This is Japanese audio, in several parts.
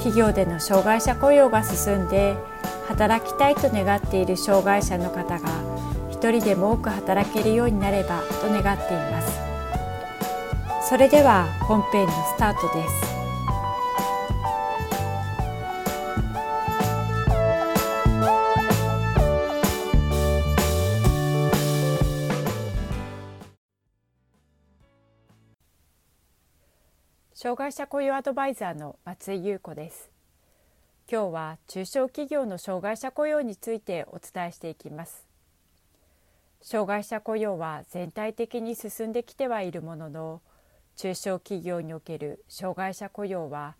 企業での障害者雇用が進んで働きたいと願っている障害者の方が一人でも多く働けるようになればと願っています。それでは本編のスタートです。障害者雇用アドバイザーの松井優子です。今日は中小企業の障害者雇用についてお伝えしていきます。障害者雇用は全体的に進んできてはいるものの中小企業における障害者雇用は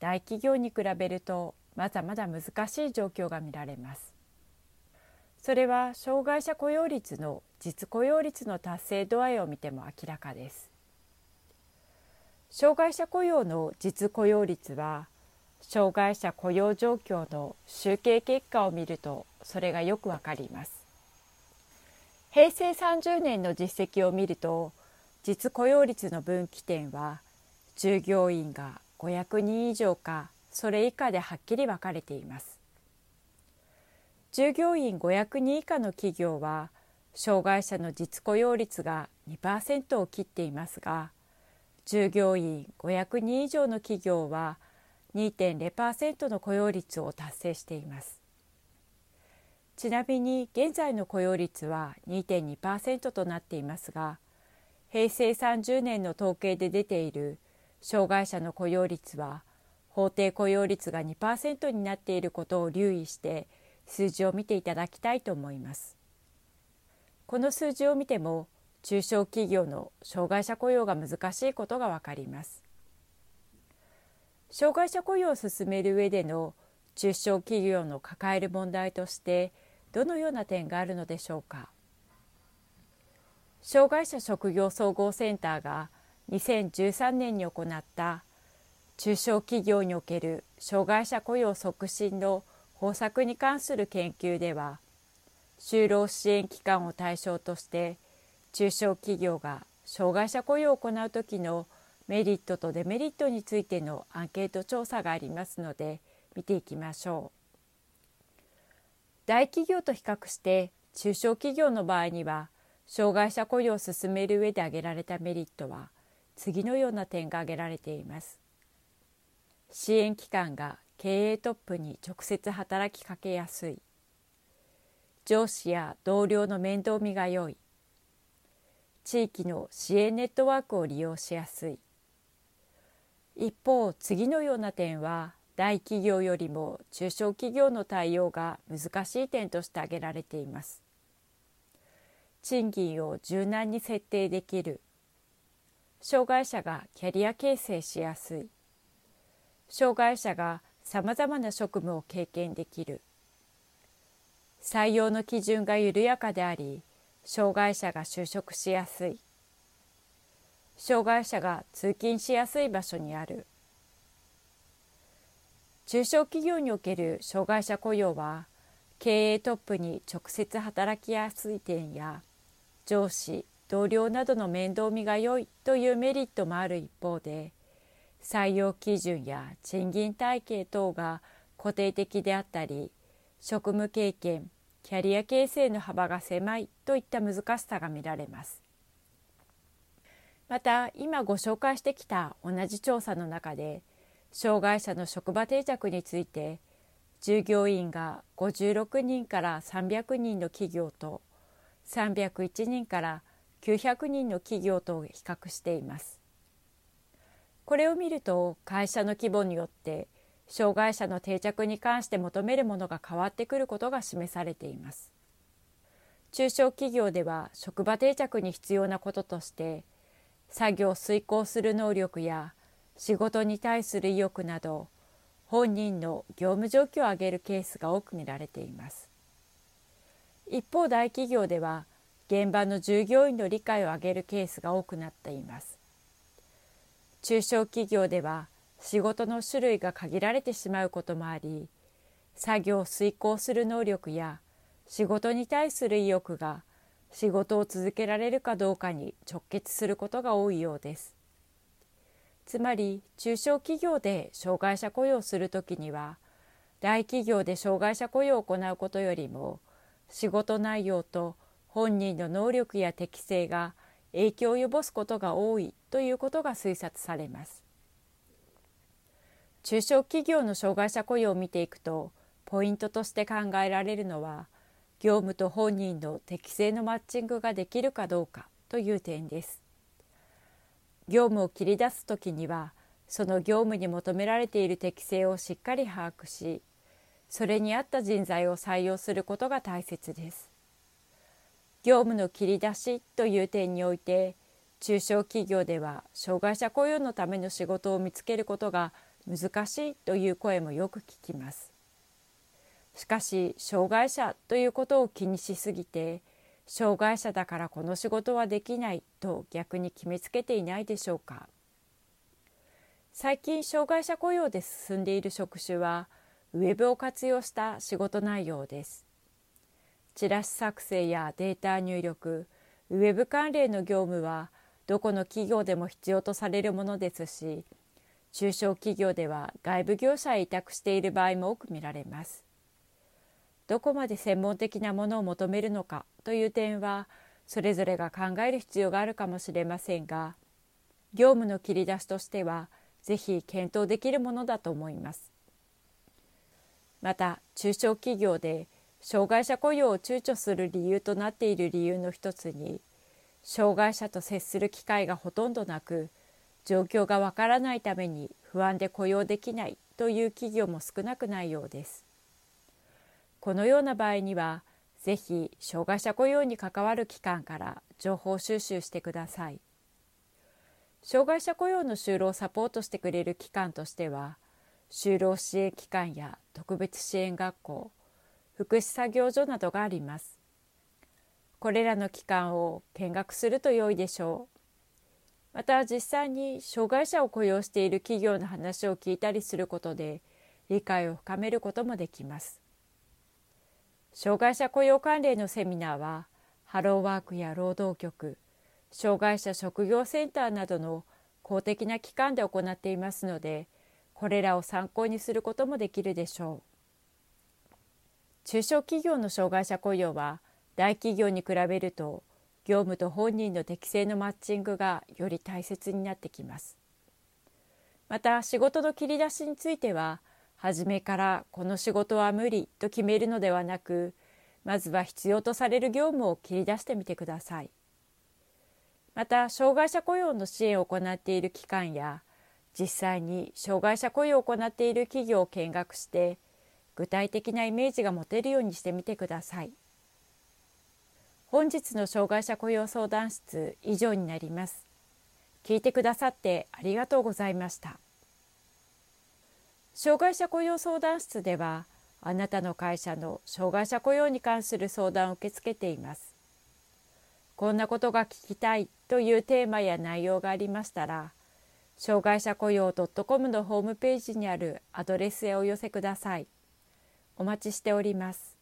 大企業に比べるとまだまだ難しい状況が見られます。それは障害者雇用率の実雇用率の達成度合いを見ても明らかです。障害者雇用の実雇用率は障害者雇用状況の集計結果を見るとそれがよくわかります。平成30年の実績を見ると実雇用率の分岐点は従業員が500人以上かそれ以下ではっきり分かれています。従業員500人以下の企業は障害者の実雇用率が2%を切っていますが従業員500人以上の企業は2.0%の雇用率を達成していますちなみに現在の雇用率は2.2%となっていますが平成30年の統計で出ている障害者の雇用率は法定雇用率が2%になっていることを留意して数字を見ていただきたいと思います。この数字を見ても中小企業の障害者雇用が難しいことがわかります。障害者雇用を進める上での中小企業の抱える問題としてどのような点があるのでしょうか。障害者職業総合センターが2013年に行った中小企業における障害者雇用促進の方策に関する研究では就労支援機関を対象として中小企業が障害者雇用を行う時のメリットとデメリットについてのアンケート調査がありますので見ていきましょう。大企業と比較して中小企業の場合には障害者雇用を進める上で挙げられたメリットは次のような点が挙げられています。支援機関が経営トップに直接働きかけやすい上司や同僚の面倒見が良い地域の支援ネットワークを利用しやすい。一方次のような点は大企業よりも中小企業の対応が難しい点として挙げられています。賃金を柔軟に設定できる。障害者がキャリア形成しやすい。障害者がさまざまな職務を経験できる。採用の基準が緩やかであり障害者が就職しやすい。障害者が通勤しやすい場所にある。中小企業における障害者雇用は経営トップに直接働きやすい点や上司同僚などの面倒見が良いというメリットもある一方で採用基準や賃金体系等が固定的であったり職務経験キャリア形成の幅が狭いといった難しさが見られます。また今ご紹介してきた同じ調査の中で障害者の職場定着について従業員が56人から300人の企業と301人から900人の企業と比較しています。これを見ると会社の規模によって障害者の定着に関して求めるものが変わってくることが示されています。中小企業では職場定着に必要なこととして作業遂行する能力や仕事に対する意欲など本人の業務状況を上げるケースが多く見られています。一方大企業では現場の従業員の理解を上げるケースが多くなっています。中小企業では仕事の種類が限られてしまうこともあり作業を遂行する能力や仕事に対する意欲が仕事を続けられるかどうかに直結することが多いようです。つまり中小企業で障害者雇用するときには大企業で障害者雇用を行うことよりも仕事内容と本人の能力や適性が影響を及ぼすことが多いということが推察されます。中小企業の障害者雇用を見ていくとポイントとして考えられるのは業務と本人の適正のマッチングができるかどうかという点です。業務を切り出す時にはその業務に求められている適性をしっかり把握しそれに合った人材を採用することが大切です。業務の切り出しという点において中小企業では障害者雇用のための仕事を見つけることが難しいという声もよく聞きます。しかし障害者ということを気にしすぎて障害者だからこの仕事はできないと逆に決めつけていないでしょうか。最近障害者雇用で進んでいる職種はウェブを活用した仕事内容です。チラシ作成やデータ入力ウェブ関連の業務はどこの企業でも必要とされるものですし中小企業では外部業者へ委託している場合も多く見られます。どこまで専門的なものを求めるのかという点はそれぞれが考える必要があるかもしれませんが業務の切り出しとしてはぜひ検討できるものだと思います。また中小企業で障害者雇用を躊躇する理由となっている理由の一つに障害者と接する機会がほとんどなく状況がわからないために不安で雇用できないという企業も少なくないようです。このような場合にはぜひ障害者雇用に関わる機関から情報収集してください。障害者雇用の就労をサポートしてくれる機関としては就労支援機関や特別支援学校福祉作業所などがあります。これらの機関を見学すると良いでしょう。また実際に障害者を雇用している企業の話を聞いたりすることで理解を深めることもできます。障害者雇用関連のセミナーはハローワークや労働局障害者職業センターなどの公的な機関で行っていますのでこれらを参考にすることもできるでしょう。中小企業の障害者雇用は大企業に比べると業務と本人の適正のマッチングがより大切になってきます。また仕事の切り出しについては初めからこの仕事は無理と決めるのではなくまずは必要とされる業務を切り出してみてください。また障害者雇用の支援を行っている機関や実際に障害者雇用を行っている企業を見学して具体的なイメージが持てるようにしてみてください。本日の障害者雇用相談室以上になります。聞いてくださってありがとうございました。障害者雇用相談室ではあなたの会社の障害者雇用に関する相談を受け付けています。こんなことが聞きたいというテーマや内容がありましたら障害者雇用 .com のホームページにあるアドレスへお寄せください。お待ちしております。